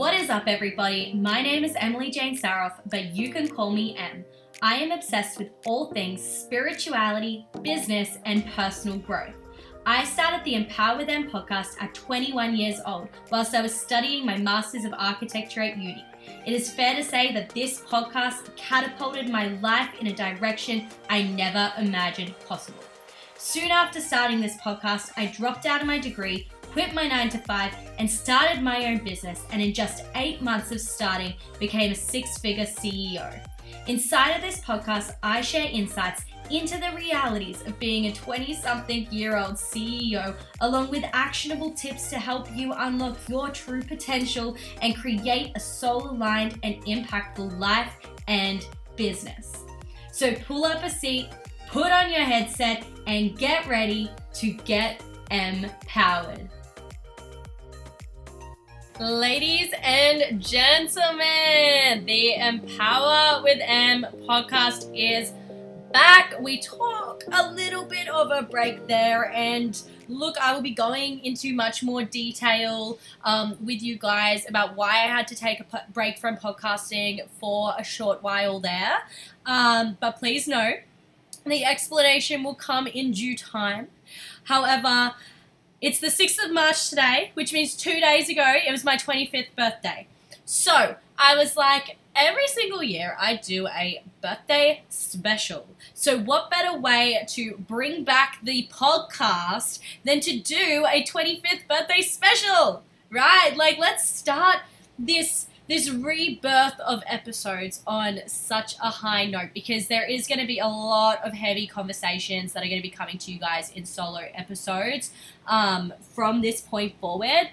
What is up, everybody? My name is Emily Jane Saroff, but you can call me Em. I am obsessed with all things spirituality, business, and personal growth. I started the Empower with Em podcast at 21 years old, whilst I was studying my Masters of Architecture at uni. It is fair to say that this podcast catapulted my life in a direction I never imagined possible. Soon after starting this podcast, I dropped out of my degree, quit my 9 to 5, and started my own business, and in just eight months of starting, became a six figure CEO. Inside of this podcast, I share insights into the realities of being a 20 something year old CEO, along with actionable tips to help you unlock your true potential and create a soul aligned and impactful life and business. So pull up a seat, put on your headset, and get ready to get empowered. Ladies and gentlemen, the Empower with Em podcast is back. We took a little bit of a break there, and look, I will be going into much more detail um, with you guys about why I had to take a break from podcasting for a short while there. Um, but please know the explanation will come in due time. However, it's the 6th of March today, which means two days ago it was my 25th birthday. So I was like, every single year I do a birthday special. So, what better way to bring back the podcast than to do a 25th birthday special? Right? Like, let's start this this rebirth of episodes on such a high note because there is going to be a lot of heavy conversations that are going to be coming to you guys in solo episodes um, from this point forward.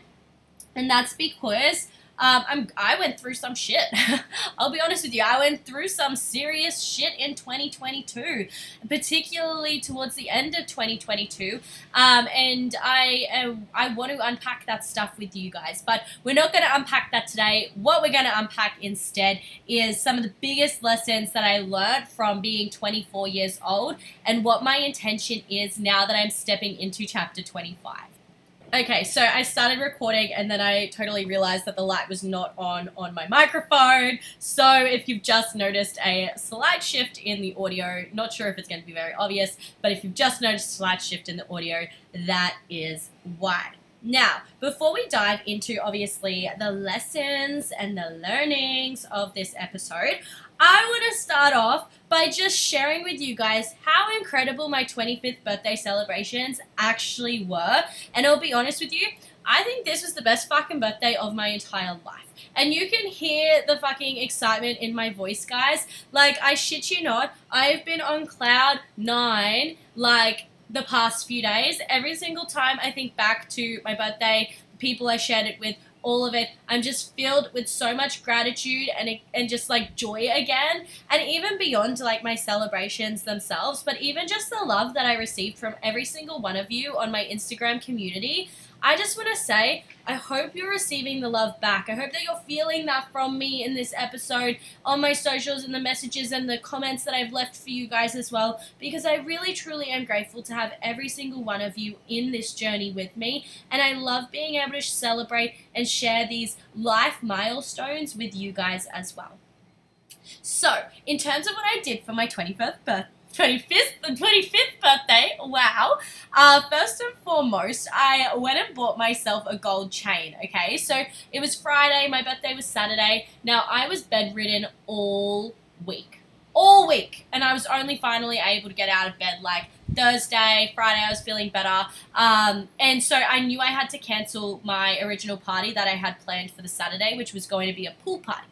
And that's because um, I'm, I went through some shit. I'll be honest with you. I went through some serious shit in 2022, particularly towards the end of 2022. Um, and I, uh, I want to unpack that stuff with you guys. But we're not going to unpack that today. What we're going to unpack instead is some of the biggest lessons that I learned from being 24 years old and what my intention is now that I'm stepping into chapter 25. Okay, so I started recording and then I totally realized that the light was not on on my microphone. So if you've just noticed a slight shift in the audio, not sure if it's going to be very obvious, but if you've just noticed a slight shift in the audio, that is why. Now, before we dive into obviously the lessons and the learnings of this episode, I want to start off by just sharing with you guys how incredible my 25th birthday celebrations actually were. And I'll be honest with you, I think this was the best fucking birthday of my entire life. And you can hear the fucking excitement in my voice, guys. Like, I shit you not, I've been on cloud nine, like, the past few days. Every single time I think back to my birthday, people I shared it with, all of it. I'm just filled with so much gratitude and and just like joy again, and even beyond like my celebrations themselves, but even just the love that I received from every single one of you on my Instagram community. I just want to say, I hope you're receiving the love back. I hope that you're feeling that from me in this episode on my socials and the messages and the comments that I've left for you guys as well, because I really truly am grateful to have every single one of you in this journey with me. And I love being able to celebrate and share these life milestones with you guys as well. So, in terms of what I did for my 21st birthday, 25th, the 25th birthday. Wow. Uh, first and foremost, I went and bought myself a gold chain. Okay, so it was Friday. My birthday was Saturday. Now I was bedridden all week, all week, and I was only finally able to get out of bed like Thursday, Friday. I was feeling better, um, and so I knew I had to cancel my original party that I had planned for the Saturday, which was going to be a pool party.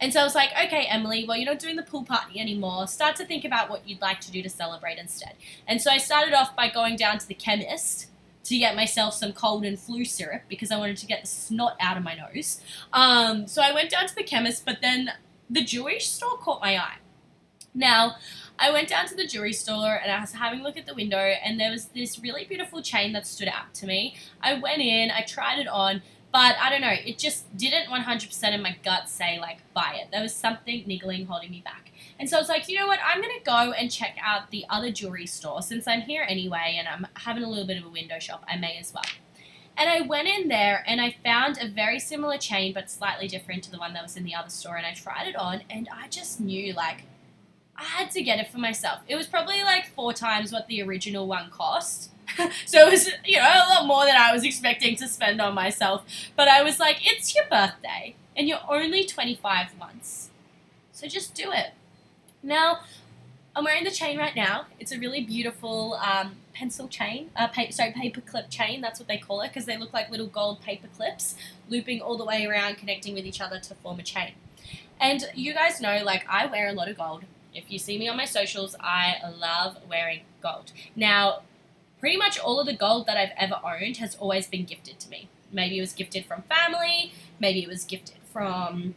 And so I was like, okay, Emily, well, you're not doing the pool party anymore. Start to think about what you'd like to do to celebrate instead. And so I started off by going down to the chemist to get myself some cold and flu syrup because I wanted to get the snot out of my nose. Um, so I went down to the chemist, but then the jewelry store caught my eye. Now, I went down to the jewelry store and I was having a look at the window, and there was this really beautiful chain that stood out to me. I went in, I tried it on, but I don't know, it just didn't 100% in my gut say, like, buy it. There was something niggling holding me back. And so I was like, you know what, I'm going to go and check out the other jewelry store since I'm here anyway and I'm having a little bit of a window shop. I may as well. And I went in there and I found a very similar chain, but slightly different to the one that was in the other store. And I tried it on, and I just knew like I had to get it for myself. It was probably like four times what the original one cost. so it was, you know, a lot more than I was expecting to spend on myself. But I was like, it's your birthday, and you're only 25 months. So just do it. Now, I'm wearing the chain right now. It's a really beautiful um, pencil chain, uh, pa- sorry, paper clip chain. That's what they call it because they look like little gold paper clips looping all the way around, connecting with each other to form a chain. And you guys know, like, I wear a lot of gold. If you see me on my socials, I love wearing gold. Now, pretty much all of the gold that I've ever owned has always been gifted to me. Maybe it was gifted from family, maybe it was gifted from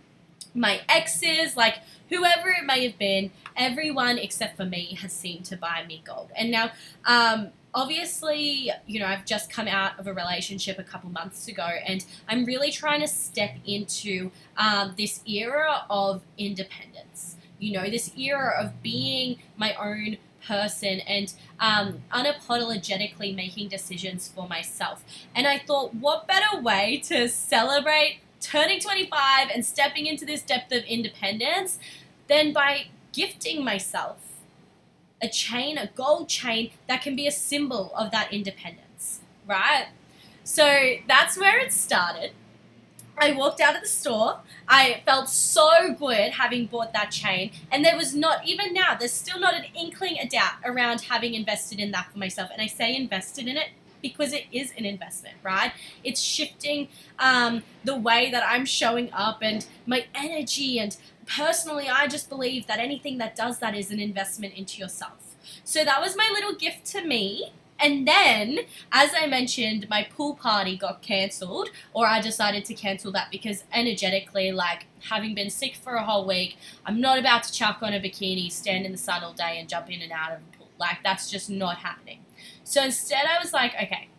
my exes, like whoever it may have been, everyone except for me has seemed to buy me gold. And now, um, obviously, you know, I've just come out of a relationship a couple months ago, and I'm really trying to step into um, this era of independence. You know, this era of being my own person and um, unapologetically making decisions for myself. And I thought, what better way to celebrate turning 25 and stepping into this depth of independence than by gifting myself a chain, a gold chain that can be a symbol of that independence, right? So that's where it started. I walked out of the store. I felt so good having bought that chain. And there was not, even now, there's still not an inkling a doubt around having invested in that for myself. And I say invested in it because it is an investment, right? It's shifting um, the way that I'm showing up and my energy. And personally, I just believe that anything that does that is an investment into yourself. So that was my little gift to me. And then, as I mentioned, my pool party got cancelled, or I decided to cancel that because energetically, like having been sick for a whole week, I'm not about to chuck on a bikini, stand in the sun all day, and jump in and out of a pool. Like, that's just not happening. So instead, I was like, okay,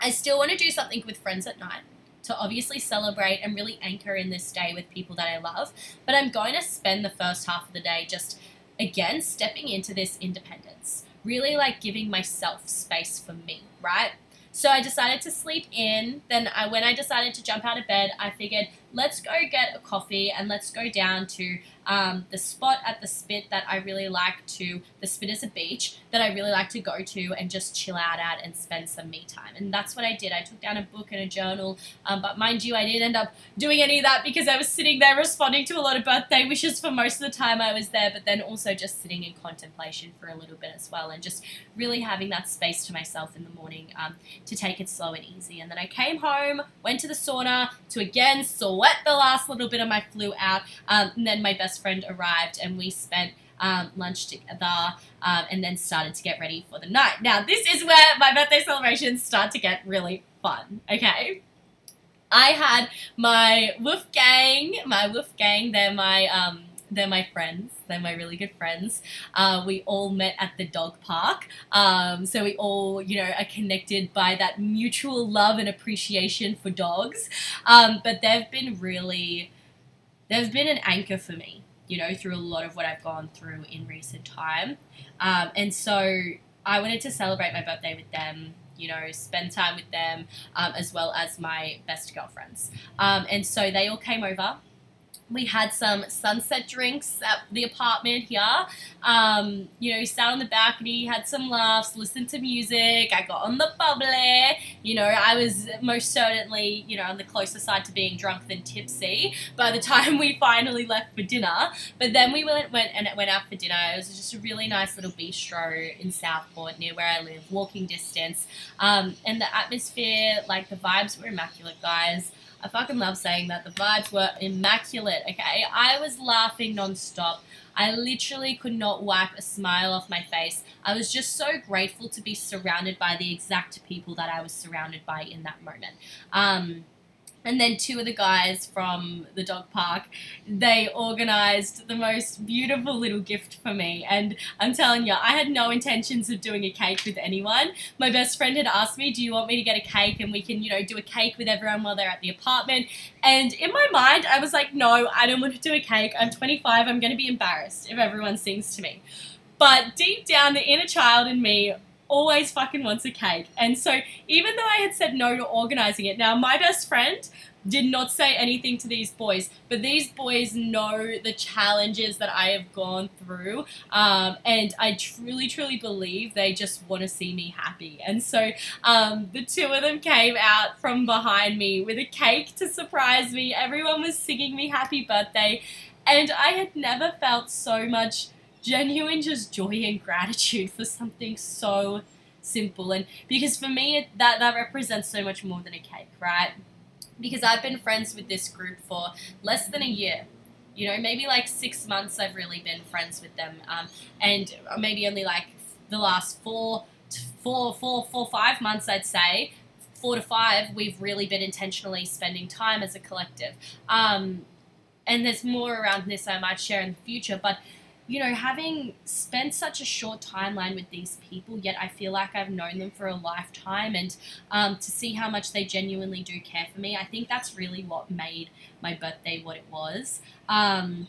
I still want to do something with friends at night to obviously celebrate and really anchor in this day with people that I love. But I'm going to spend the first half of the day just, again, stepping into this independence, really like giving myself space for me, right? So I decided to sleep in. Then I, when I decided to jump out of bed, I figured let's go get a coffee and let's go down to um, the spot at the spit that I really like to, the spit is a beach that I really like to go to and just chill out at and spend some me time. And that's what I did. I took down a book and a journal. Um, but mind you, I didn't end up doing any of that because I was sitting there responding to a lot of birthday wishes for most of the time I was there, but then also just sitting in contemplation for a little bit as well and just really having that space to myself in the morning um, to take it slow and easy. And then I came home, went to the sauna to again sweat the last little bit of my flu out. Um, and then my best friend arrived and we spent um, lunch together um, and then started to get ready for the night. Now, this is where my birthday celebrations start to get really fun, okay? I had my Woof Gang, my Woof Gang, they're my um, they're my friends. They're my really good friends. Uh, we all met at the dog park. Um, so we all, you know, are connected by that mutual love and appreciation for dogs. Um, but they've been really, they've been an anchor for me, you know, through a lot of what I've gone through in recent time. Um, and so I wanted to celebrate my birthday with them you know, spend time with them, um, as well as my best girlfriends. Um, and so they all came over we had some sunset drinks at the apartment here. Um, you know, sat on the balcony, had some laughs, listened to music. I got on the bubbly. You know, I was most certainly, you know, on the closer side to being drunk than tipsy by the time we finally left for dinner. But then we went, went and went out for dinner. It was just a really nice little bistro in Southport near where I live, walking distance. Um, and the atmosphere, like the vibes were immaculate, guys. I fucking love saying that. The vibes were immaculate, okay? I was laughing nonstop. I literally could not wipe a smile off my face. I was just so grateful to be surrounded by the exact people that I was surrounded by in that moment. Um, and then two of the guys from the dog park, they organized the most beautiful little gift for me. And I'm telling you, I had no intentions of doing a cake with anyone. My best friend had asked me, Do you want me to get a cake and we can, you know, do a cake with everyone while they're at the apartment? And in my mind, I was like, No, I don't want to do a cake. I'm 25. I'm going to be embarrassed if everyone sings to me. But deep down, the inner child in me always fucking wants a cake. And so even though I had said no to organizing it, now my best friend did not say anything to these boys, but these boys know the challenges that I have gone through, um, and I truly, truly believe they just want to see me happy. And so um, the two of them came out from behind me with a cake to surprise me. Everyone was singing me happy birthday, and I had never felt so much genuine just joy and gratitude for something so simple and because for me that that represents so much more than a cake right because I've been friends with this group for less than a year. You know, maybe like six months I've really been friends with them, um, and maybe only like the last four, four, four, four, five months I'd say, four to five, we've really been intentionally spending time as a collective. Um, and there's more around this I might share in the future, but you know, having spent such a short timeline with these people, yet I feel like I've known them for a lifetime, and um, to see how much they genuinely do care for me, I think that's really what made my birthday what it was. Um,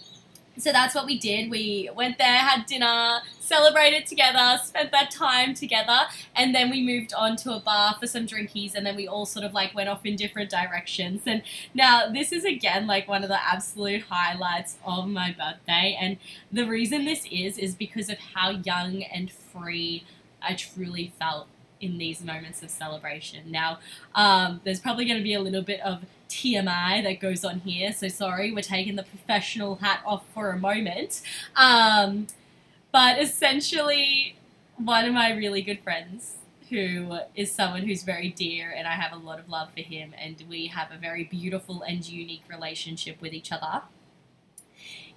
so that's what we did. We went there, had dinner, celebrated together, spent that time together, and then we moved on to a bar for some drinkies, and then we all sort of like went off in different directions. And now this is again like one of the absolute highlights of my birthday, and the reason this is is because of how young and free I truly felt in these moments of celebration. Now, um, there's probably going to be a little bit of TMI that goes on here, so sorry, we're taking the professional hat off for a moment. Um, but essentially, one of my really good friends who is someone who's very dear and I have a lot of love for him and we have a very beautiful and unique relationship with each other.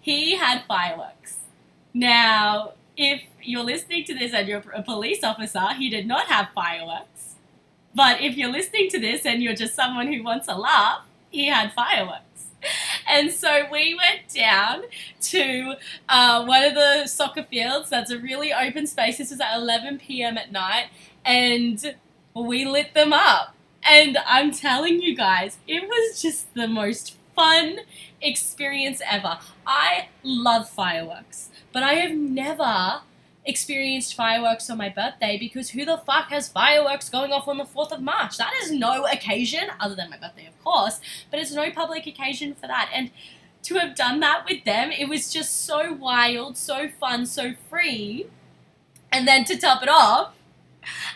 He had fireworks. Now, if you're listening to this and you're a police officer, he did not have fireworks. But if you're listening to this and you're just someone who wants a laugh, he had fireworks. And so we went down to uh, one of the soccer fields that's a really open space. This was at 11 p.m. at night, and we lit them up. And I'm telling you guys, it was just the most fun experience ever. I love fireworks, but I have never experienced fireworks on my birthday because who the fuck has fireworks going off on the 4th of March? That is no occasion, other than my birthday, of course, but it's no public occasion for that. And to have done that with them, it was just so wild, so fun, so free. And then to top it off,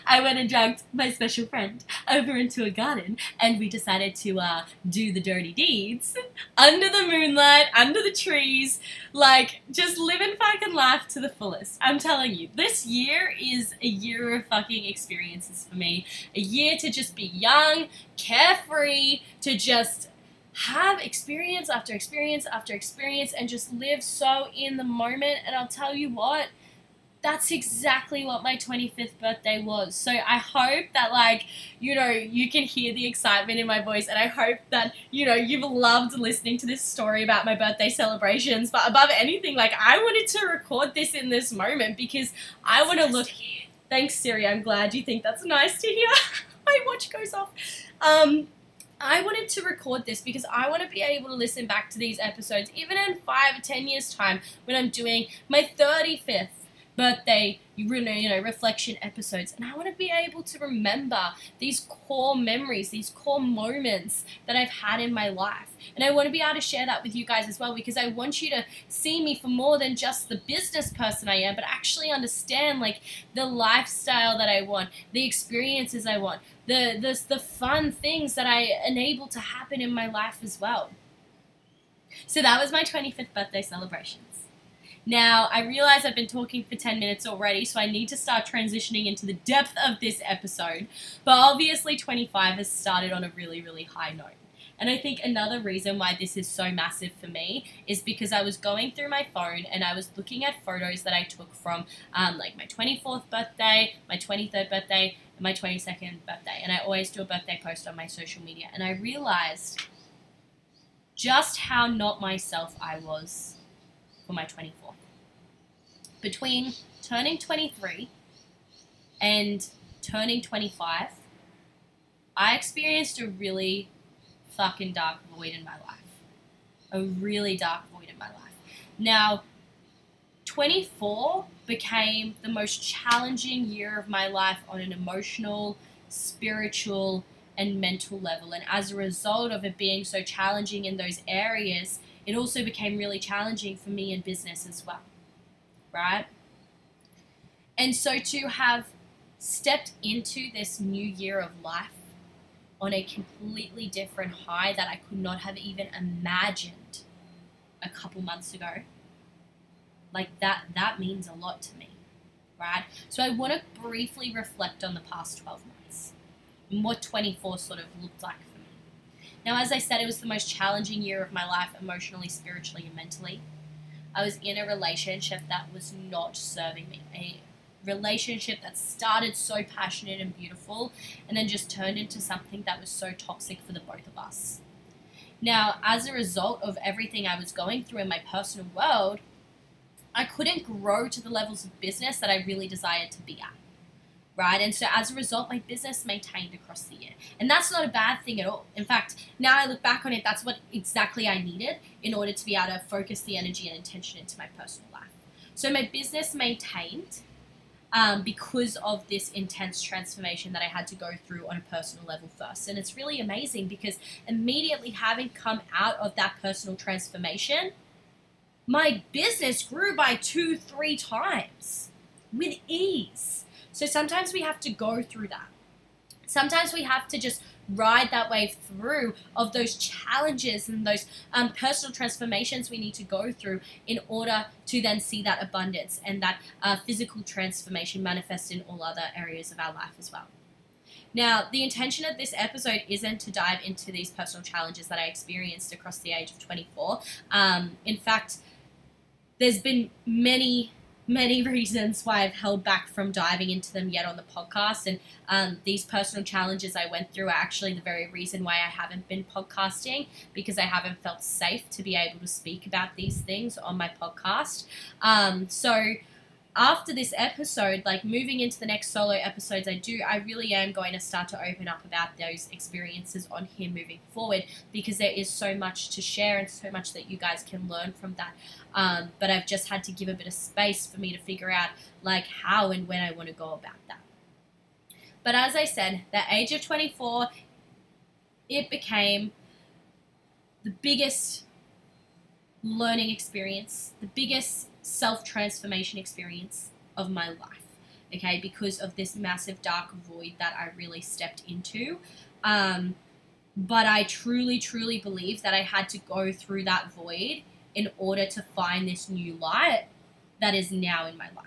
I went and dragged my special friend over into a garden and we decided to uh, do the dirty deeds under the moonlight, under the trees, like just living fucking life to the fullest. I'm telling you, this year is a year of fucking experiences for me. A year to just be young, carefree, to just have experience after experience after experience and just live so in the moment. And I'll tell you what, that's exactly what my 25th birthday was. So I hope that, like, you know, you can hear the excitement in my voice, and I hope that, you know, you've loved listening to this story about my birthday celebrations. But above anything, like, I wanted to record this in this moment because I want to look. Thanks, Siri. I'm glad you think that's nice to hear. my watch goes off. Um, I wanted to record this because I want to be able to listen back to these episodes even in five or ten years' time when I'm doing my 35th birthday, you know, reflection episodes. And I want to be able to remember these core memories, these core moments that I've had in my life. And I want to be able to share that with you guys as well because I want you to see me for more than just the business person I am, but actually understand like the lifestyle that I want, the experiences I want, the the, the fun things that I enable to happen in my life as well. So that was my 25th birthday celebration. Now, I realize I've been talking for 10 minutes already, so I need to start transitioning into the depth of this episode. But obviously, 25 has started on a really, really high note. And I think another reason why this is so massive for me is because I was going through my phone and I was looking at photos that I took from um, like my 24th birthday, my 23rd birthday, and my 22nd birthday. And I always do a birthday post on my social media. And I realized just how not myself I was for my 24th between turning 23 and turning 25, I experienced a really fucking dark void in my life. A really dark void in my life. Now, 24 became the most challenging year of my life on an emotional, spiritual, and mental level. And as a result of it being so challenging in those areas, it also became really challenging for me in business as well. Right? And so to have stepped into this new year of life on a completely different high that I could not have even imagined a couple months ago. Like that that means a lot to me. Right? So I want to briefly reflect on the past 12 months and what 24 sort of looked like for me. Now, as I said, it was the most challenging year of my life emotionally, spiritually, and mentally. I was in a relationship that was not serving me. A relationship that started so passionate and beautiful and then just turned into something that was so toxic for the both of us. Now, as a result of everything I was going through in my personal world, I couldn't grow to the levels of business that I really desired to be at. Right? And so as a result, my business maintained across the year. And that's not a bad thing at all. In fact, now I look back on it, that's what exactly I needed in order to be able to focus the energy and intention into my personal life. So my business maintained um, because of this intense transformation that I had to go through on a personal level first. And it's really amazing because immediately having come out of that personal transformation, my business grew by two, three times with ease. So sometimes we have to go through that. Sometimes we have to just ride that wave through of those challenges and those um, personal transformations we need to go through in order to then see that abundance and that uh, physical transformation manifest in all other areas of our life as well. Now, the intention of this episode isn't to dive into these personal challenges that I experienced across the age of 24. Um, in fact, there's been many many reasons why I've held back from diving into them yet on the podcast. And um, these personal challenges I went through are actually the very reason why I haven't been podcasting because I haven't felt safe to be able to speak about these things on my podcast. Um, so, after this episode, like moving into the next solo episodes I do, I really am going to start to open up about those experiences on here moving forward because there is so much to share and so much that you guys can learn from that. Um, but I've just had to give a bit of space for me to figure out like how and when I want to go about that. But as I said, the age of 24, it became the biggest learning experience, the biggest self transformation experience of my life. Okay, because of this massive dark void that I really stepped into. Um, but I truly, truly believe that I had to go through that void in order to find this new light that is now in my life.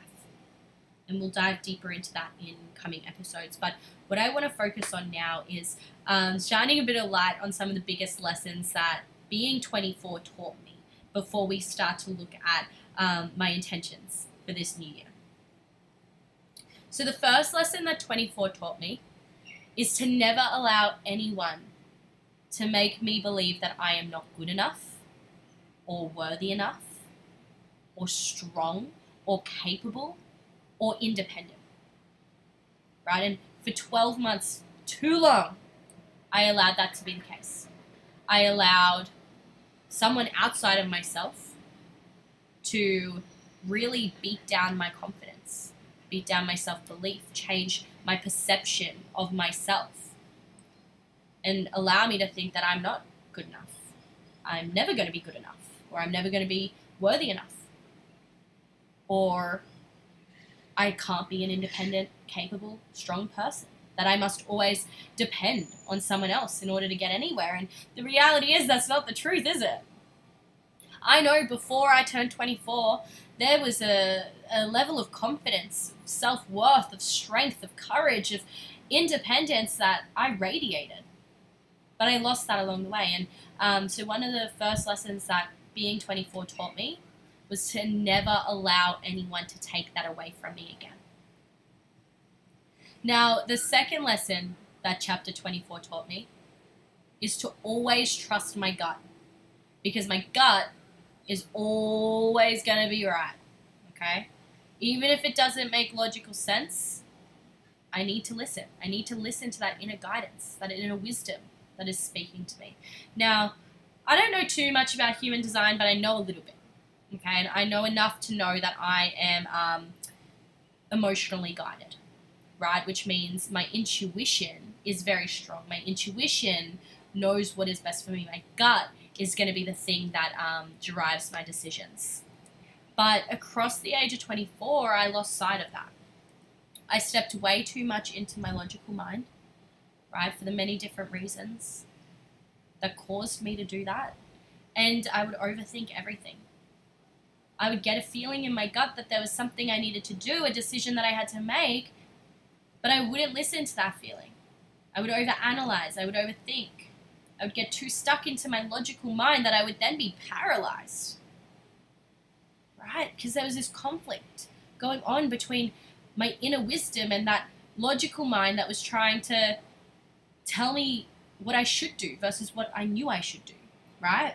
And we'll dive deeper into that in coming episodes. But what I want to focus on now is um, shining a bit of light on some of the biggest lessons that being 24 taught me before we start to look at um, my intentions for this new year. So, the first lesson that 24 taught me is to never allow anyone to make me believe that I am not good enough or worthy enough or strong or capable or independent. Right? And for 12 months, too long, I allowed that to be the case. I allowed someone outside of myself to really beat down my confidence, beat down my self belief, change my perception of myself, and allow me to think that I'm not good enough. I'm never going to be good enough, or I'm never going to be worthy enough, or I can't be an independent, capable, strong person. That I must always depend on someone else in order to get anywhere. And the reality is, that's not the truth, is it? I know before I turned 24, there was a, a level of confidence, self worth, of strength, of courage, of independence that I radiated. But I lost that along the way. And um, so, one of the first lessons that being 24 taught me was to never allow anyone to take that away from me again. Now, the second lesson that chapter 24 taught me is to always trust my gut because my gut is always going to be right. Okay? Even if it doesn't make logical sense, I need to listen. I need to listen to that inner guidance, that inner wisdom that is speaking to me. Now, I don't know too much about human design, but I know a little bit. Okay, and I know enough to know that I am um, emotionally guided, right? Which means my intuition is very strong. My intuition knows what is best for me. My gut is going to be the thing that um, derives my decisions. But across the age of 24, I lost sight of that. I stepped way too much into my logical mind, right, for the many different reasons that caused me to do that. And I would overthink everything. I would get a feeling in my gut that there was something I needed to do, a decision that I had to make, but I wouldn't listen to that feeling. I would overanalyze, I would overthink. I would get too stuck into my logical mind that I would then be paralyzed. Right? Because there was this conflict going on between my inner wisdom and that logical mind that was trying to tell me what I should do versus what I knew I should do. Right?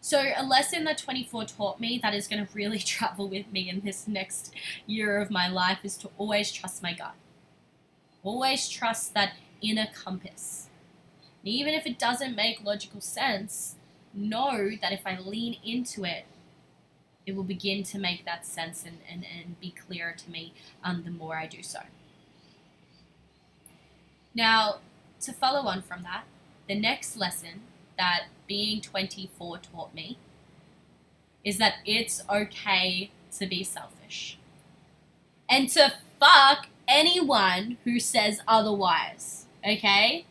So, a lesson that 24 taught me that is going to really travel with me in this next year of my life is to always trust my gut. Always trust that inner compass. And even if it doesn't make logical sense, know that if I lean into it, it will begin to make that sense and, and, and be clearer to me um, the more I do so. Now, to follow on from that, the next lesson that being 24 taught me is that it's okay to be selfish and to fuck anyone who says otherwise. Okay?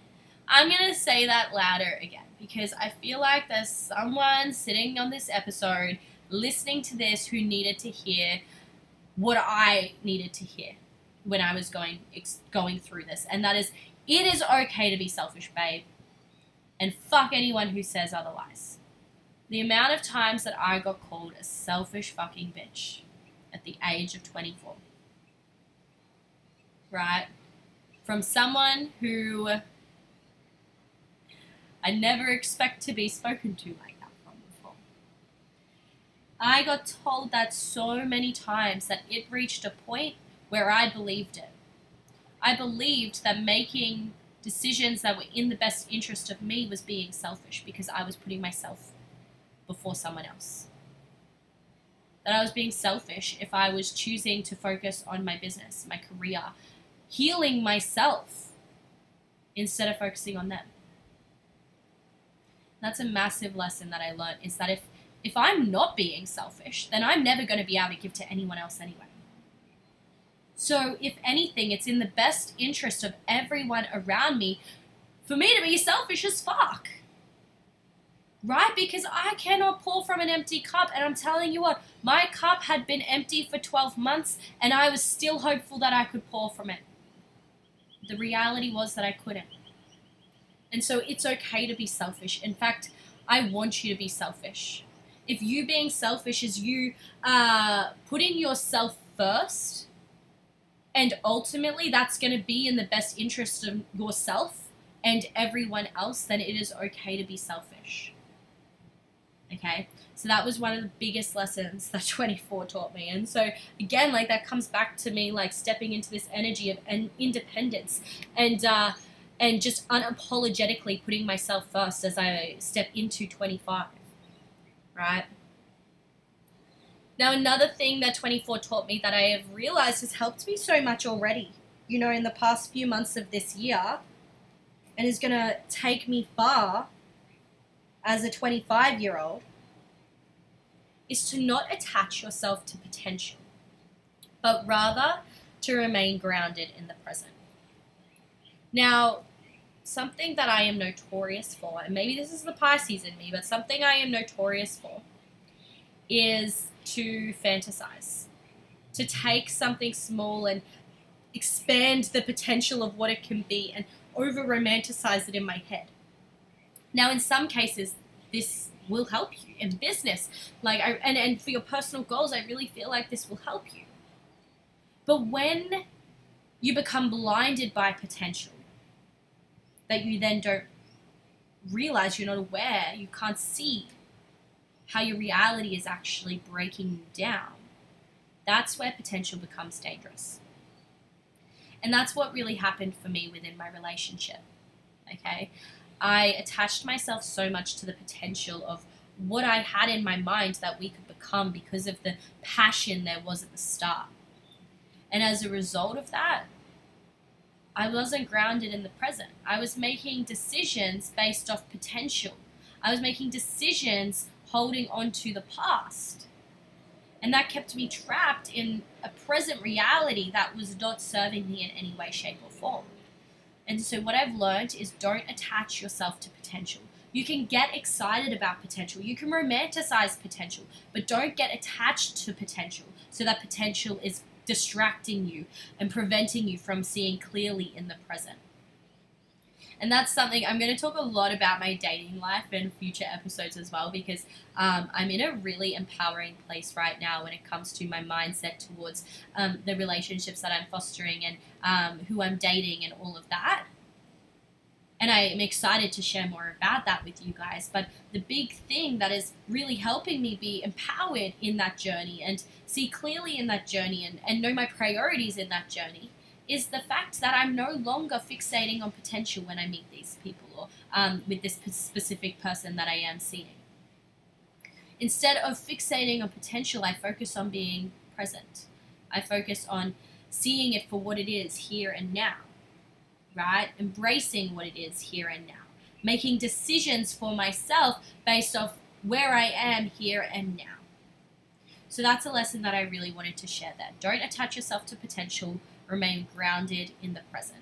I'm gonna say that louder again because I feel like there's someone sitting on this episode listening to this who needed to hear what I needed to hear when I was going going through this, and that is, it is okay to be selfish, babe and fuck anyone who says otherwise. The amount of times that I got called a selfish fucking bitch at the age of 24. Right? From someone who I never expect to be spoken to like that from before. I got told that so many times that it reached a point where I believed it. I believed that making decisions that were in the best interest of me was being selfish because I was putting myself before someone else. That I was being selfish if I was choosing to focus on my business, my career, healing myself instead of focusing on them. That's a massive lesson that I learned is that if if I'm not being selfish, then I'm never going to be able to give to anyone else anyway. So, if anything, it's in the best interest of everyone around me for me to be selfish as fuck. Right? Because I cannot pour from an empty cup. And I'm telling you what, my cup had been empty for 12 months and I was still hopeful that I could pour from it. The reality was that I couldn't. And so it's okay to be selfish. In fact, I want you to be selfish. If you being selfish is you uh, putting yourself first, and ultimately, that's going to be in the best interest of yourself and everyone else, then it is okay to be selfish. Okay? So that was one of the biggest lessons that 24 taught me. And so, again, like that comes back to me, like stepping into this energy of independence and, uh, and just unapologetically putting myself first as I step into 25. Right? Now, another thing that 24 taught me that I have realized has helped me so much already, you know, in the past few months of this year, and is going to take me far as a 25 year old, is to not attach yourself to potential, but rather to remain grounded in the present. Now, something that I am notorious for, and maybe this is the Pisces in me, but something I am notorious for is to fantasize, to take something small and expand the potential of what it can be and over romanticize it in my head. Now, in some cases, this will help you in business, like, I, and and for your personal goals, I really feel like this will help you. But when you become blinded by potential, that you then don't realize you're not aware, you can't see how your reality is actually breaking you down, that's where potential becomes dangerous. And that's what really happened for me within my relationship. Okay? I attached myself so much to the potential of what I had in my mind that we could become because of the passion there was at the start. And as a result of that, I wasn't grounded in the present. I was making decisions based off potential. I was making decisions holding on to the past. And that kept me trapped in a present reality that was not serving me in any way, shape, or form. And so, what I've learned is don't attach yourself to potential. You can get excited about potential, you can romanticize potential, but don't get attached to potential so that potential is distracting you and preventing you from seeing clearly in the present. And that's something I'm going to talk a lot about my dating life in future episodes as well because um, I'm in a really empowering place right now when it comes to my mindset towards um, the relationships that I'm fostering and um, who I'm dating and all of that. And I am excited to share more about that with you guys. But the big thing that is really helping me be empowered in that journey and see clearly in that journey and, and know my priorities in that journey is the fact that I'm no longer fixating on potential when I meet these people or um, with this specific person that I am seeing. Instead of fixating on potential, I focus on being present. I focus on seeing it for what it is here and now, right? Embracing what it is here and now. Making decisions for myself based off where I am here and now. So that's a lesson that I really wanted to share there. Don't attach yourself to potential remain grounded in the present.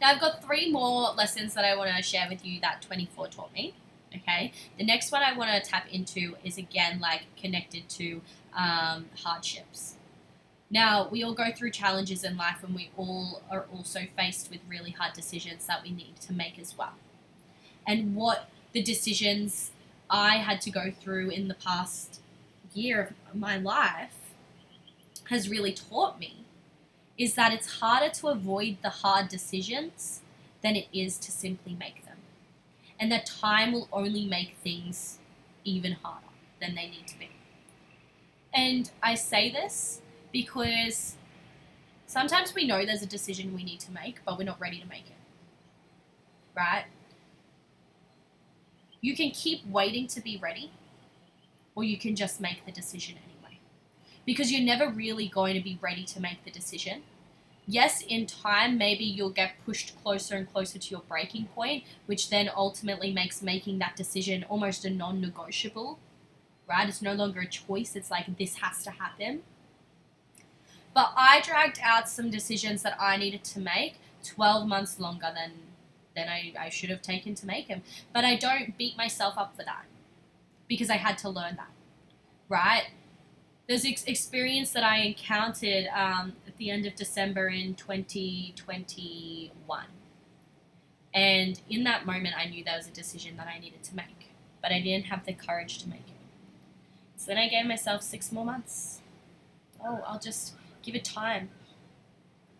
Now, I've got three more lessons that I want to share with you that 24 taught me. Okay, the next one I want to tap into is again like connected to um, hardships. Now, we all go through challenges in life and we all are also faced with really hard decisions that we need to make as well. And what the decisions I had to go through in the past year of my life has really taught me is that it's harder to avoid the hard decisions than it is to simply make them. And that time will only make things even harder than they need to be. And I say this because sometimes we know there's a decision we need to make, but we're not ready to make it. Right? You can keep waiting to be ready, or you can just make the decision anyway because you're never really going to be ready to make the decision. Yes, in time, maybe you'll get pushed closer and closer to your breaking point, which then ultimately makes making that decision almost a non negotiable, right? It's no longer a choice, it's like this has to happen. But I dragged out some decisions that I needed to make 12 months longer than, than I, I should have taken to make them. But I don't beat myself up for that because I had to learn that, right? There's ex- experience that I encountered um, at the end of December in 2021. And in that moment, I knew there was a decision that I needed to make, but I didn't have the courage to make it. So then I gave myself six more months. Oh, I'll just give it time.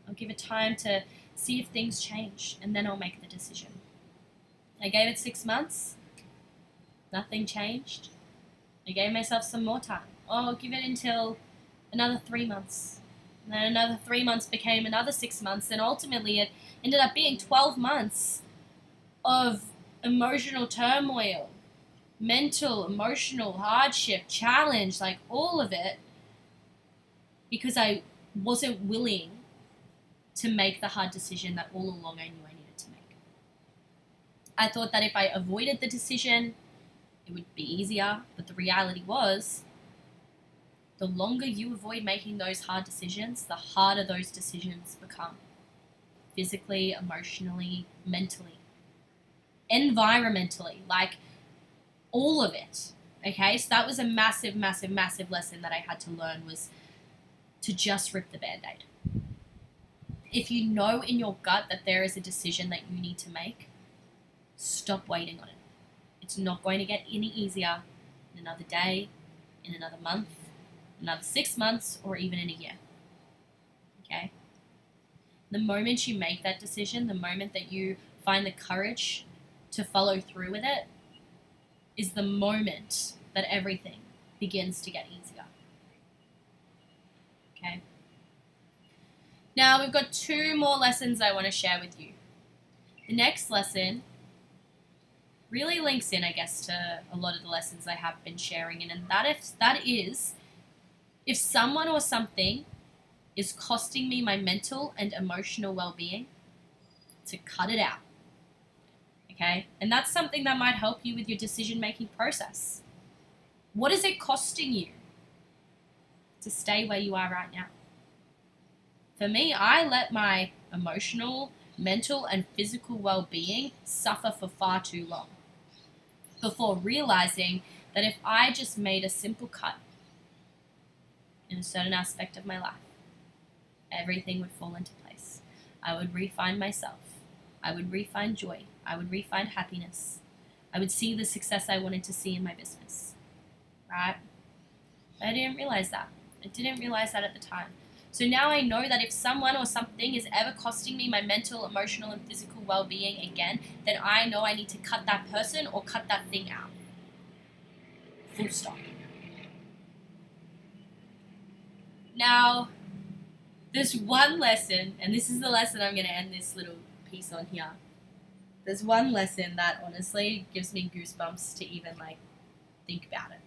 I'll give it time to see if things change, and then I'll make the decision. I gave it six months. Nothing changed. I gave myself some more time oh, give it until another three months. And then another three months became another six months, and ultimately it ended up being 12 months of emotional turmoil, mental, emotional hardship, challenge, like all of it, because I wasn't willing to make the hard decision that all along I knew I needed to make. I thought that if I avoided the decision, it would be easier, but the reality was the longer you avoid making those hard decisions, the harder those decisions become physically, emotionally, mentally, environmentally, like all of it. Okay, so that was a massive, massive, massive lesson that I had to learn was to just rip the band aid. If you know in your gut that there is a decision that you need to make, stop waiting on it. It's not going to get any easier in another day, in another month, another six months, or even in a year. Okay? The moment you make that decision, the moment that you find the courage to follow through with it, is the moment that everything begins to get easier. Okay? Now, we've got two more lessons I want to share with you. The next lesson really links in, I guess, to a lot of the lessons I have been sharing. And, that if that is if someone or something is costing me my mental and emotional well-being, to cut it out. Okay? And that's something that might help you with your decision making process. What is it costing you to stay where you are right now? For me, I let my emotional, mental, and physical well being suffer for far too long before realizing that if I just made a simple cut in a certain aspect of my life, everything would fall into place. I would refine myself. I would refine joy. I would refine happiness. I would see the success I wanted to see in my business. Right? But I didn't realize that. I didn't realize that at the time. So now I know that if someone or something is ever costing me my mental, emotional, and physical well being again, then I know I need to cut that person or cut that thing out. Full stop. Now, there's one lesson, and this is the lesson I'm going to end this little piece on here. There's one lesson that honestly gives me goosebumps to even like think about it.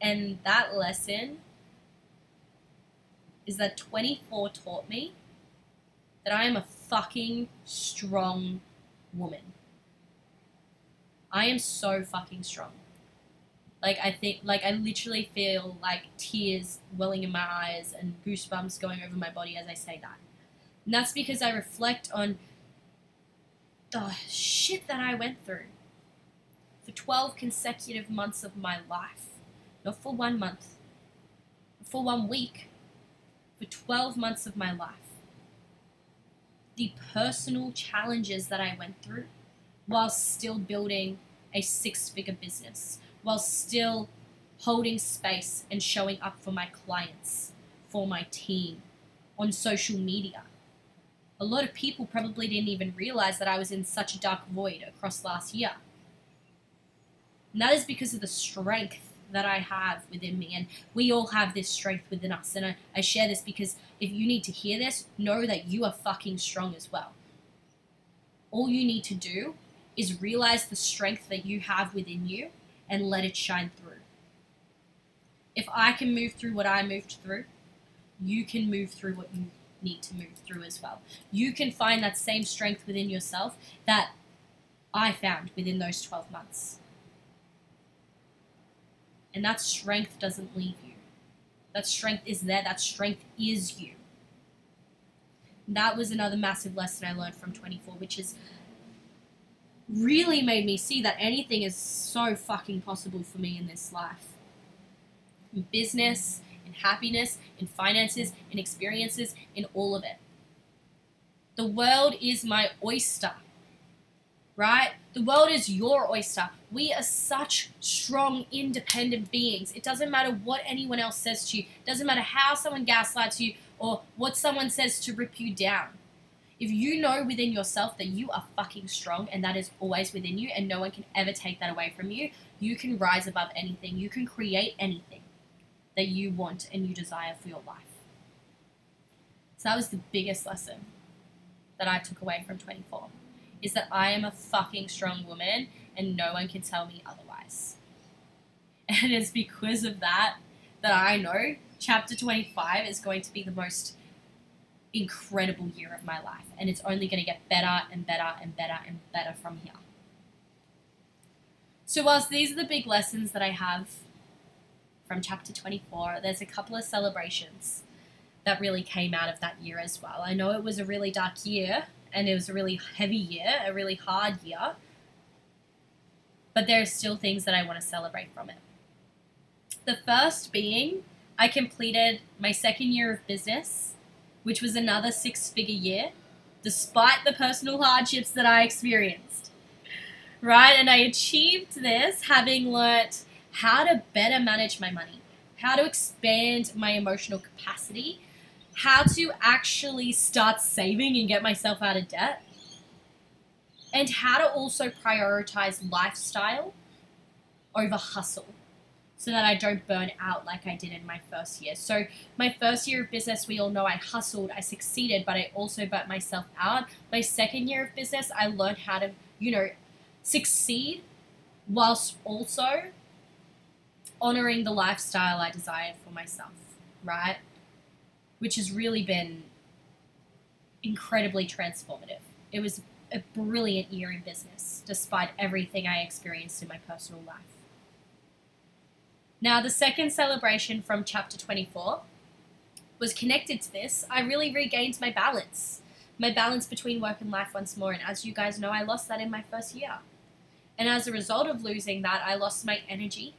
And that lesson is that 24 taught me that I am a fucking strong woman. I am so fucking strong. Like I think like I literally feel like tears welling in my eyes and goosebumps going over my body as I say that. And that's because I reflect on the shit that I went through for 12 consecutive months of my life. Not for one month, for one week, for 12 months of my life. The personal challenges that I went through while still building a six figure business, while still holding space and showing up for my clients, for my team, on social media. A lot of people probably didn't even realize that I was in such a dark void across last year. And that is because of the strength that I have within me. And we all have this strength within us. And I, I share this because if you need to hear this, know that you are fucking strong as well. All you need to do is realize the strength that you have within you and let it shine through. If I can move through what I moved through, you can move through what you need to move through as well. You can find that same strength within yourself that I found within those 12 months. And that strength doesn't leave you. That strength is there. That strength is you. That was another massive lesson I learned from 24, which is really made me see that anything is so fucking possible for me in this life. In business, in happiness, in finances, in experiences, in all of it. The world is my oyster, right? The world is your oyster. We are such strong, independent beings. It doesn't matter what anyone else says to you, it doesn't matter how someone gaslights you or what someone says to rip you down. If you know within yourself that you are fucking strong and that is always within you and no one can ever take that away from you, you can rise above anything. You can create anything that you want and you desire for your life. So that was the biggest lesson that I took away from 24 is that I am a fucking strong woman and no one can tell me otherwise. And it's because of that that I know chapter 25 is going to be the most incredible year of my life. And it's only going to get better and better and better and better from here. So, whilst these are the big lessons that I have from chapter 24, there's a couple of celebrations that really came out of that year as well. I know it was a really dark year and it was a really heavy year, a really hard year, but there are still things that I want to celebrate from it. The first being I completed my second year of business, which was another six figure year, despite the personal hardships that I experienced. Right? And I achieved this having learnt how to better manage my money, how to expand my emotional capacity, how to actually start saving and get myself out of debt, and how to also prioritize lifestyle over hustle so that I don't burn out like I did in my first year. So, my first year of business, we all know I hustled, I succeeded, but I also burnt myself out. My second year of business, I learned how to, you know, succeed whilst also honoring the lifestyle I desired for myself, right? Which has really been incredibly transformative. It was a brilliant year in business, despite everything I experienced in my personal life. Now, the second celebration from chapter 24 was connected to this. I really regained my balance, my balance between work and life once more. And as you guys know, I lost that in my first year. And as a result of losing that, I lost my energy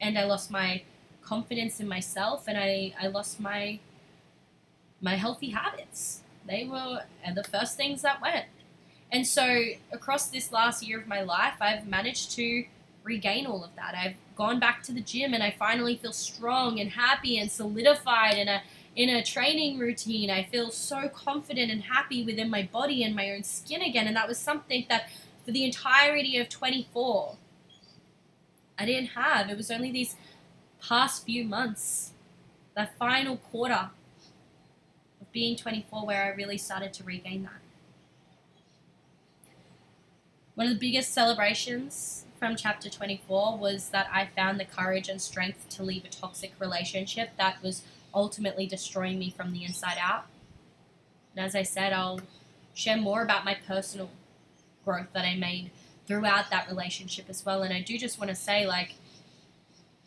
and I lost my confidence in myself and I, I lost my my healthy habits. They were the first things that went. And so across this last year of my life, I've managed to regain all of that. I've gone back to the gym and I finally feel strong and happy and solidified in a in a training routine. I feel so confident and happy within my body and my own skin again. And that was something that for the entirety of 24 I didn't have. It was only these past few months, that final quarter of being 24 where I really started to regain that. One of the biggest celebrations from chapter 24 was that I found the courage and strength to leave a toxic relationship that was ultimately destroying me from the inside out. And as I said, I'll share more about my personal growth that I made throughout that relationship as well. And I do just want to say, like,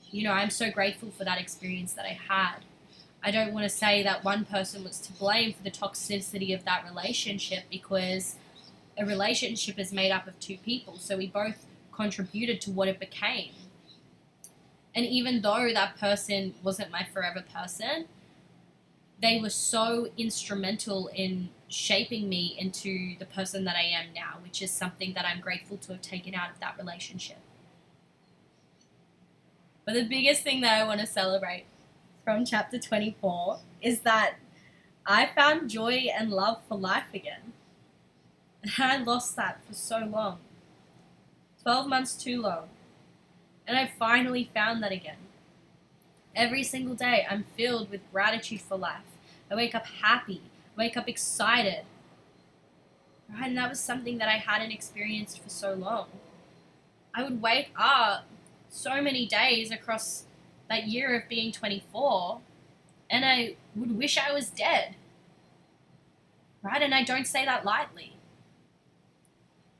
you know, I'm so grateful for that experience that I had. I don't want to say that one person was to blame for the toxicity of that relationship because a relationship is made up of two people. So we both contributed to what it became. And even though that person wasn't my forever person, they were so instrumental in shaping me into the person that I am now, which is something that I'm grateful to have taken out of that relationship. But the biggest thing that I want to celebrate from chapter 24 is that I found joy and love for life again. And I lost that for so long. 12 months too long. And I finally found that again. Every single day, I'm filled with gratitude for life. I wake up happy, wake up excited. Right? And that was something that I hadn't experienced for so long. I would wake up so many days across that year of being 24 and I would wish I was dead. Right? And I don't say that lightly.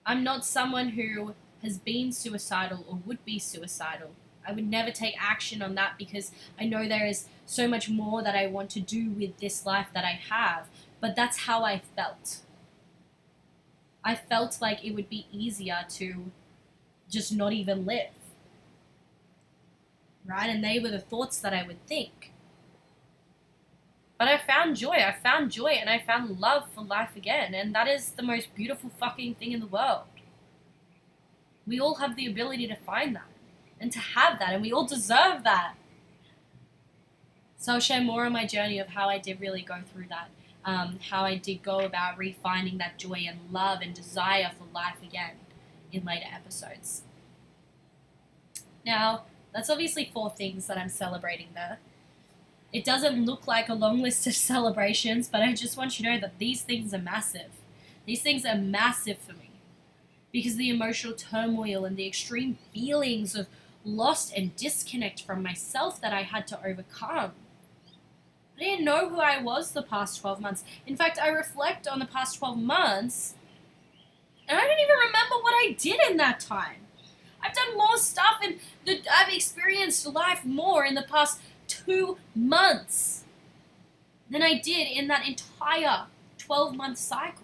I'm not someone who has been suicidal or would be suicidal. I would never take action on that because I know there is so much more that I want to do with this life that I have. But that's how I felt. I felt like it would be easier to just not even live. Right? And they were the thoughts that I would think. But I found joy. I found joy and I found love for life again. And that is the most beautiful fucking thing in the world. We all have the ability to find that and to have that, and we all deserve that. So I'll share more on my journey of how I did really go through that, um, how I did go about refining that joy and love and desire for life again in later episodes. Now, that's obviously four things that I'm celebrating there. It doesn't look like a long list of celebrations, but I just want you to know that these things are massive. These things are massive for me because the emotional turmoil and the extreme feelings of loss and disconnect from myself that I had to overcome. I didn't know who I was the past 12 months. In fact, I reflect on the past 12 months and I don't even remember what I did in that time. I've done more stuff and I've experienced life more in the past two months than I did in that entire 12 month cycle.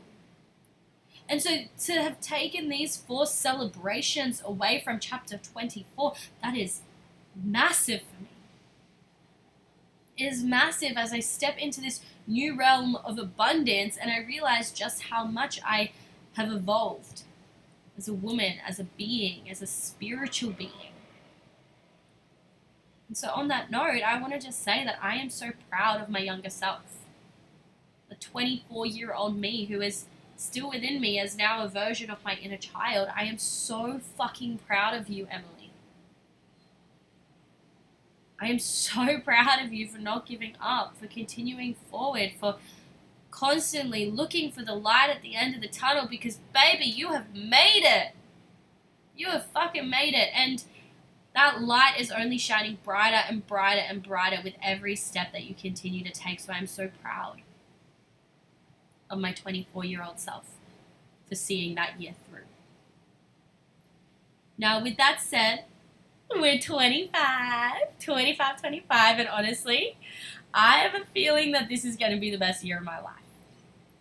And so to have taken these four celebrations away from chapter 24, that is massive for me. It is massive as I step into this new realm of abundance and I realize just how much I have evolved as a woman, as a being, as a spiritual being. And so, on that note, I want to just say that I am so proud of my younger self. The 24 year old me who is still within me as now a version of my inner child. I am so fucking proud of you, Emily. I am so proud of you for not giving up, for continuing forward, for constantly looking for the light at the end of the tunnel because, baby, you have made it. You have fucking made it. And that light is only shining brighter and brighter and brighter with every step that you continue to take. So I'm so proud of my 24 year old self for seeing that year through. Now, with that said, we're 25, 25, 25, and honestly, I have a feeling that this is going to be the best year of my life.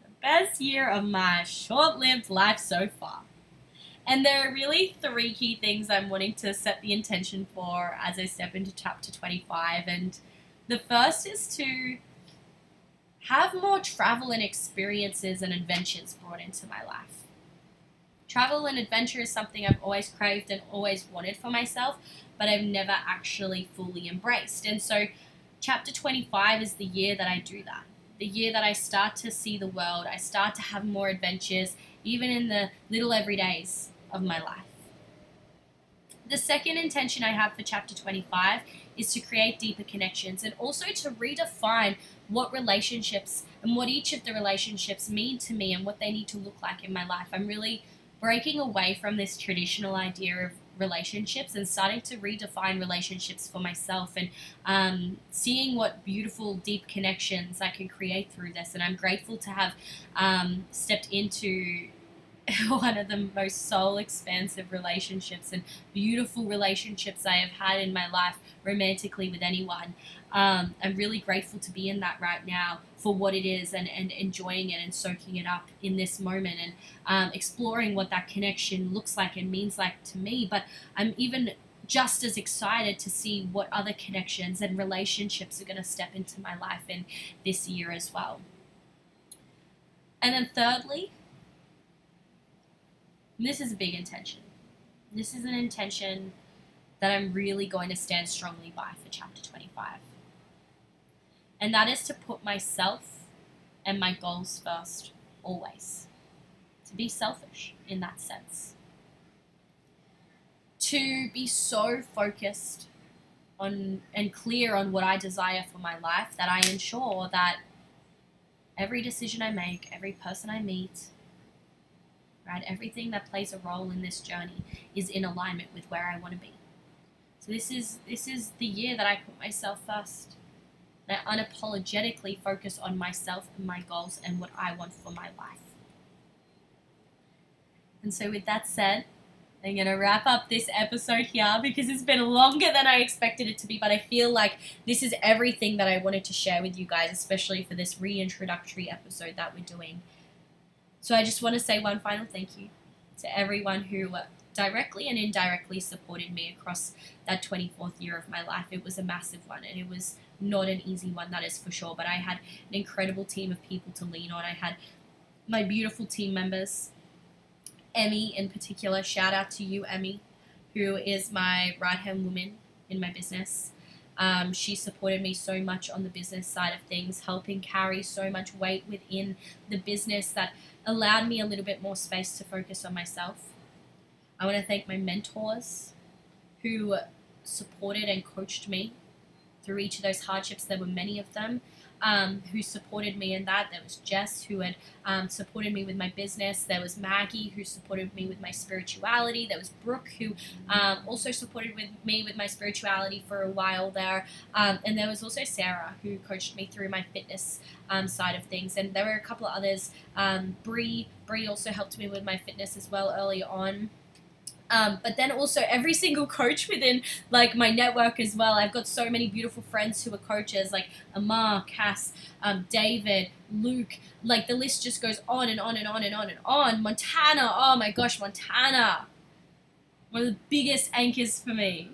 The best year of my short lived life so far. And there are really three key things I'm wanting to set the intention for as I step into chapter 25. And the first is to have more travel and experiences and adventures brought into my life. Travel and adventure is something I've always craved and always wanted for myself, but I've never actually fully embraced. And so, chapter 25 is the year that I do that. The year that I start to see the world, I start to have more adventures, even in the little everydays of my life. The second intention I have for chapter 25 is to create deeper connections and also to redefine what relationships and what each of the relationships mean to me and what they need to look like in my life. I'm really breaking away from this traditional idea of relationships and starting to redefine relationships for myself and um, seeing what beautiful, deep connections I can create through this. And I'm grateful to have um, stepped into one of the most soul expansive relationships and beautiful relationships I have had in my life romantically with anyone. Um, I'm really grateful to be in that right now for what it is and, and enjoying it and soaking it up in this moment and um, exploring what that connection looks like and means like to me. But I'm even just as excited to see what other connections and relationships are going to step into my life in this year as well. And then, thirdly, this is a big intention. This is an intention that I'm really going to stand strongly by for chapter 25. And that is to put myself and my goals first, always. To be selfish in that sense. To be so focused on and clear on what I desire for my life that I ensure that every decision I make, every person I meet, right? Everything that plays a role in this journey is in alignment with where I want to be. So this is this is the year that I put myself first. I unapologetically focus on myself and my goals and what I want for my life. And so with that said, I'm going to wrap up this episode here because it's been longer than I expected it to be, but I feel like this is everything that I wanted to share with you guys, especially for this reintroductory episode that we're doing. So I just want to say one final thank you to everyone who directly and indirectly supported me across that 24th year of my life. It was a massive one and it was not an easy one, that is for sure. But I had an incredible team of people to lean on. I had my beautiful team members, Emmy in particular. Shout out to you, Emmy, who is my right hand woman in my business. Um, she supported me so much on the business side of things, helping carry so much weight within the business that allowed me a little bit more space to focus on myself. I want to thank my mentors who supported and coached me through each of those hardships. There were many of them um, who supported me in that. There was Jess who had um, supported me with my business. There was Maggie who supported me with my spirituality. There was Brooke who um, also supported with me with my spirituality for a while there. Um, and there was also Sarah who coached me through my fitness um, side of things. And there were a couple of others. Um, Bree Bree also helped me with my fitness as well early on. Um, but then also every single coach within like my network as well. I've got so many beautiful friends who are coaches like Amar, Cass, um, David, Luke. Like the list just goes on and on and on and on and on. Montana, oh my gosh, Montana, one of the biggest anchors for me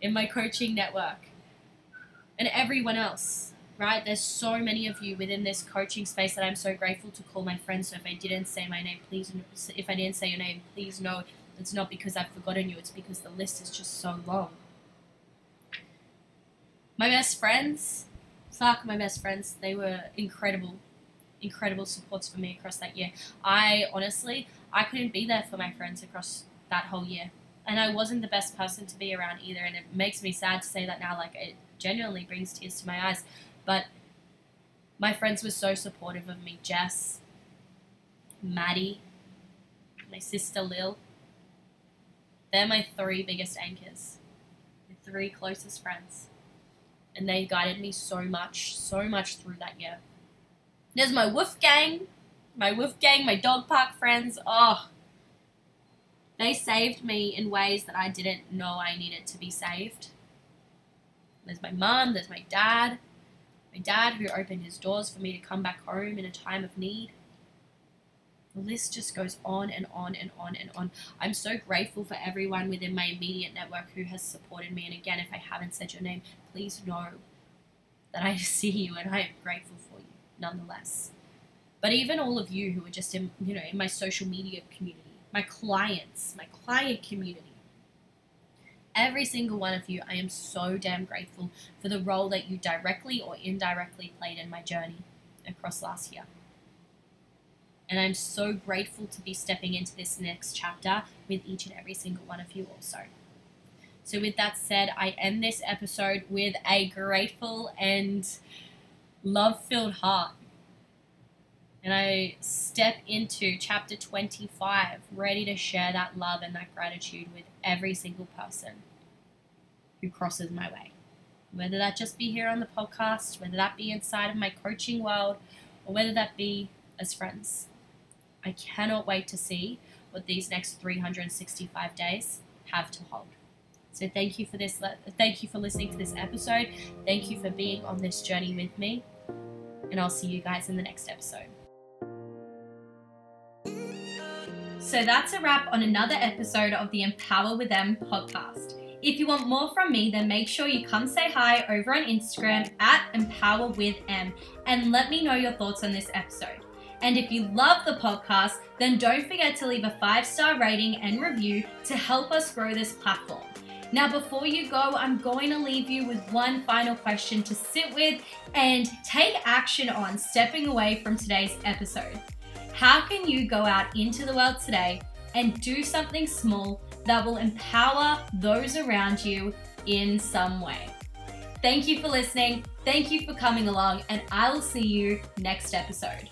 in my coaching network, and everyone else. Right, there's so many of you within this coaching space that I'm so grateful to call my friends. So if I didn't say my name, please, if I didn't say your name, please know it's not because I've forgotten you, it's because the list is just so long. My best friends, fuck my best friends, they were incredible, incredible supports for me across that year. I honestly, I couldn't be there for my friends across that whole year. And I wasn't the best person to be around either. And it makes me sad to say that now. Like, it genuinely brings tears to my eyes. But my friends were so supportive of me. Jess, Maddie, my sister Lil, They're my three biggest anchors, my three closest friends. And they guided me so much, so much through that year. There's my wolf gang, my wolf gang, my dog park friends. Oh, they saved me in ways that I didn't know I needed to be saved. There's my mom, there's my dad, my dad who opened his doors for me to come back home in a time of need. The list just goes on and on and on and on. I'm so grateful for everyone within my immediate network who has supported me. And again, if I haven't said your name, please know that I see you and I am grateful for you nonetheless. But even all of you who are just in, you know, in my social media community, my clients, my client community, every single one of you, I am so damn grateful for the role that you directly or indirectly played in my journey across last year. And I'm so grateful to be stepping into this next chapter with each and every single one of you, also. So, with that said, I end this episode with a grateful and love filled heart. And I step into chapter 25, ready to share that love and that gratitude with every single person who crosses my way. Whether that just be here on the podcast, whether that be inside of my coaching world, or whether that be as friends. I cannot wait to see what these next 365 days have to hold. So thank you for this. Thank you for listening to this episode. Thank you for being on this journey with me. And I'll see you guys in the next episode. So that's a wrap on another episode of the Empower with Em podcast. If you want more from me, then make sure you come say hi over on Instagram at Empower with Em and let me know your thoughts on this episode. And if you love the podcast, then don't forget to leave a five star rating and review to help us grow this platform. Now, before you go, I'm going to leave you with one final question to sit with and take action on stepping away from today's episode. How can you go out into the world today and do something small that will empower those around you in some way? Thank you for listening. Thank you for coming along, and I will see you next episode.